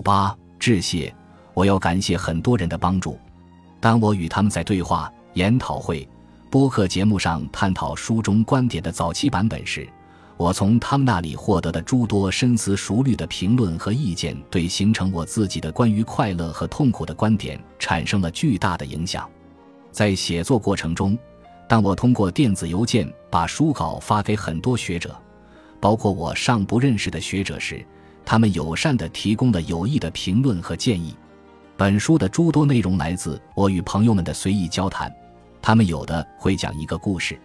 八致谢，我要感谢很多人的帮助。当我与他们在对话、研讨会、播客节目上探讨书中观点的早期版本时，我从他们那里获得的诸多深思熟虑的评论和意见，对形成我自己的关于快乐和痛苦的观点产生了巨大的影响。在写作过程中，当我通过电子邮件把书稿发给很多学者，包括我尚不认识的学者时，他们友善地提供了有益的评论和建议。本书的诸多内容来自我与朋友们的随意交谈，他们有的会讲一个故事。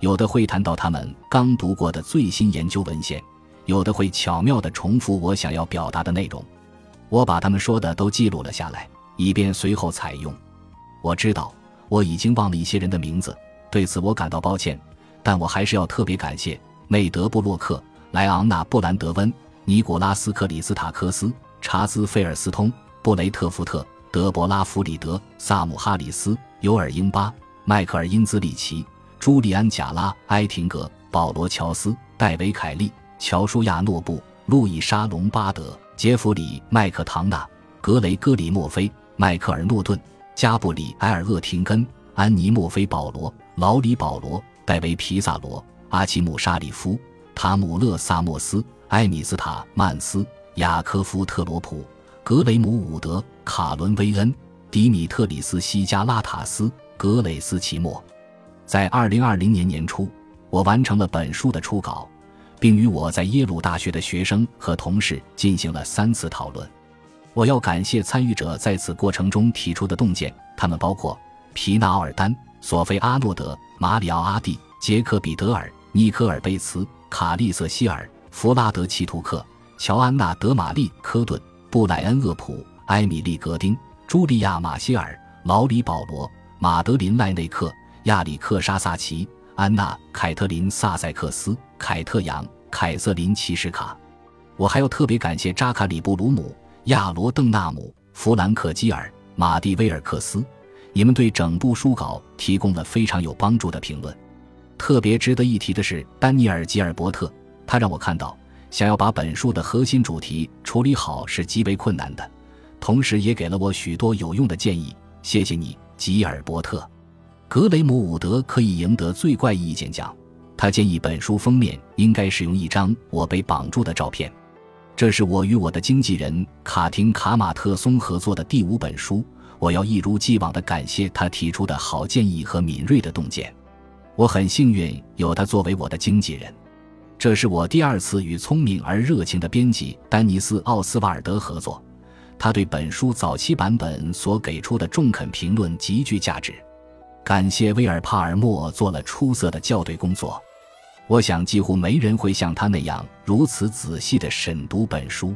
有的会谈到他们刚读过的最新研究文献，有的会巧妙地重复我想要表达的内容。我把他们说的都记录了下来，以便随后采用。我知道我已经忘了一些人的名字，对此我感到抱歉，但我还是要特别感谢内德·布洛克、莱昂纳·布兰德温、尼古拉斯·克里斯塔克斯、查兹·菲尔斯通、布雷特福特、德伯拉·弗里德、萨姆·哈里斯、尤尔·英巴、迈克尔·因兹里奇。朱利安·贾拉、埃廷格、保罗·乔斯、戴维·凯利、乔舒亚·诺布、路易莎·隆巴德、杰弗里·麦克唐纳、格雷戈里·墨菲、迈克尔·诺顿、加布里埃尔·厄廷根、安妮·墨菲·保罗、劳里·保罗、戴维·皮萨罗、阿奇姆·沙里夫、塔姆勒·萨莫斯、艾米斯塔·曼斯、雅科夫·特罗普、格雷姆·伍德、卡伦·威恩、迪米特里斯·西加拉塔斯、格雷斯·奇莫。在二零二零年年初，我完成了本书的初稿，并与我在耶鲁大学的学生和同事进行了三次讨论。我要感谢参与者在此过程中提出的洞见，他们包括皮纳奥尔丹、索菲阿诺德、马里奥阿蒂、杰克彼得尔、尼科尔贝茨、卡利瑟希尔、弗拉德奇图克、乔安娜德玛丽科顿、布莱恩厄普、埃米丽格丁、茱莉亚马歇尔、劳里保罗、马德琳赖内克。亚里克沙萨奇、安娜、凯特琳、萨塞克斯、凯特扬、凯瑟琳奇什卡，我还要特别感谢扎卡里布鲁姆、亚罗邓纳姆、弗兰克基尔、马蒂威尔克斯，你们对整部书稿提供了非常有帮助的评论。特别值得一提的是，丹尼尔吉尔伯特，他让我看到，想要把本书的核心主题处理好是极为困难的，同时也给了我许多有用的建议。谢谢你，吉尔伯特。格雷姆·伍德可以赢得最怪异意见奖。他建议本书封面应该使用一张我被绑住的照片。这是我与我的经纪人卡廷·卡马特松合作的第五本书。我要一如既往地感谢他提出的好建议和敏锐的洞见。我很幸运有他作为我的经纪人。这是我第二次与聪明而热情的编辑丹尼斯·奥斯瓦尔德合作。他对本书早期版本所给出的中肯评论极具价值。感谢威尔·帕尔默做了出色的校对工作，我想几乎没人会像他那样如此仔细地审读本书。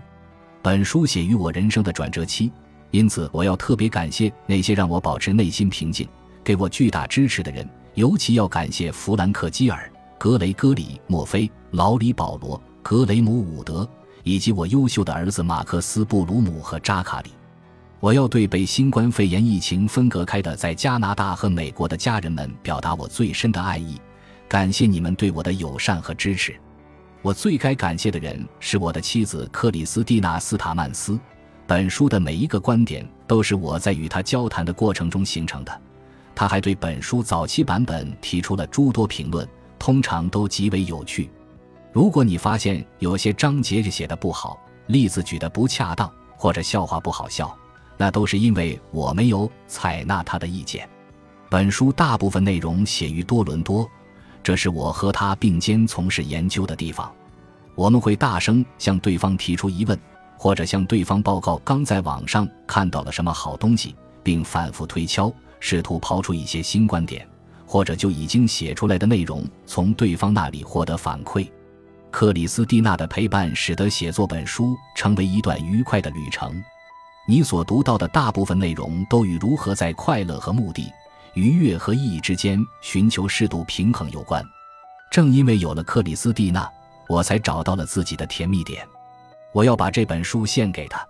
本书写于我人生的转折期，因此我要特别感谢那些让我保持内心平静、给我巨大支持的人，尤其要感谢弗兰克·基尔、格雷戈里·墨菲、劳里·保罗、格雷姆·伍德，以及我优秀的儿子马克思·布鲁姆和扎卡里。我要对被新冠肺炎疫情分隔开的在加拿大和美国的家人们表达我最深的爱意，感谢你们对我的友善和支持。我最该感谢的人是我的妻子克里斯蒂娜·斯塔曼斯。本书的每一个观点都是我在与她交谈的过程中形成的。她还对本书早期版本提出了诸多评论，通常都极为有趣。如果你发现有些章节写的不好，例子举得不恰当，或者笑话不好笑，那都是因为我没有采纳他的意见。本书大部分内容写于多伦多，这是我和他并肩从事研究的地方。我们会大声向对方提出疑问，或者向对方报告刚在网上看到了什么好东西，并反复推敲，试图抛出一些新观点，或者就已经写出来的内容从对方那里获得反馈。克里斯蒂娜的陪伴使得写作本书成为一段愉快的旅程。你所读到的大部分内容都与如何在快乐和目的、愉悦和意义之间寻求适度平衡有关。正因为有了克里斯蒂娜，我才找到了自己的甜蜜点。我要把这本书献给她。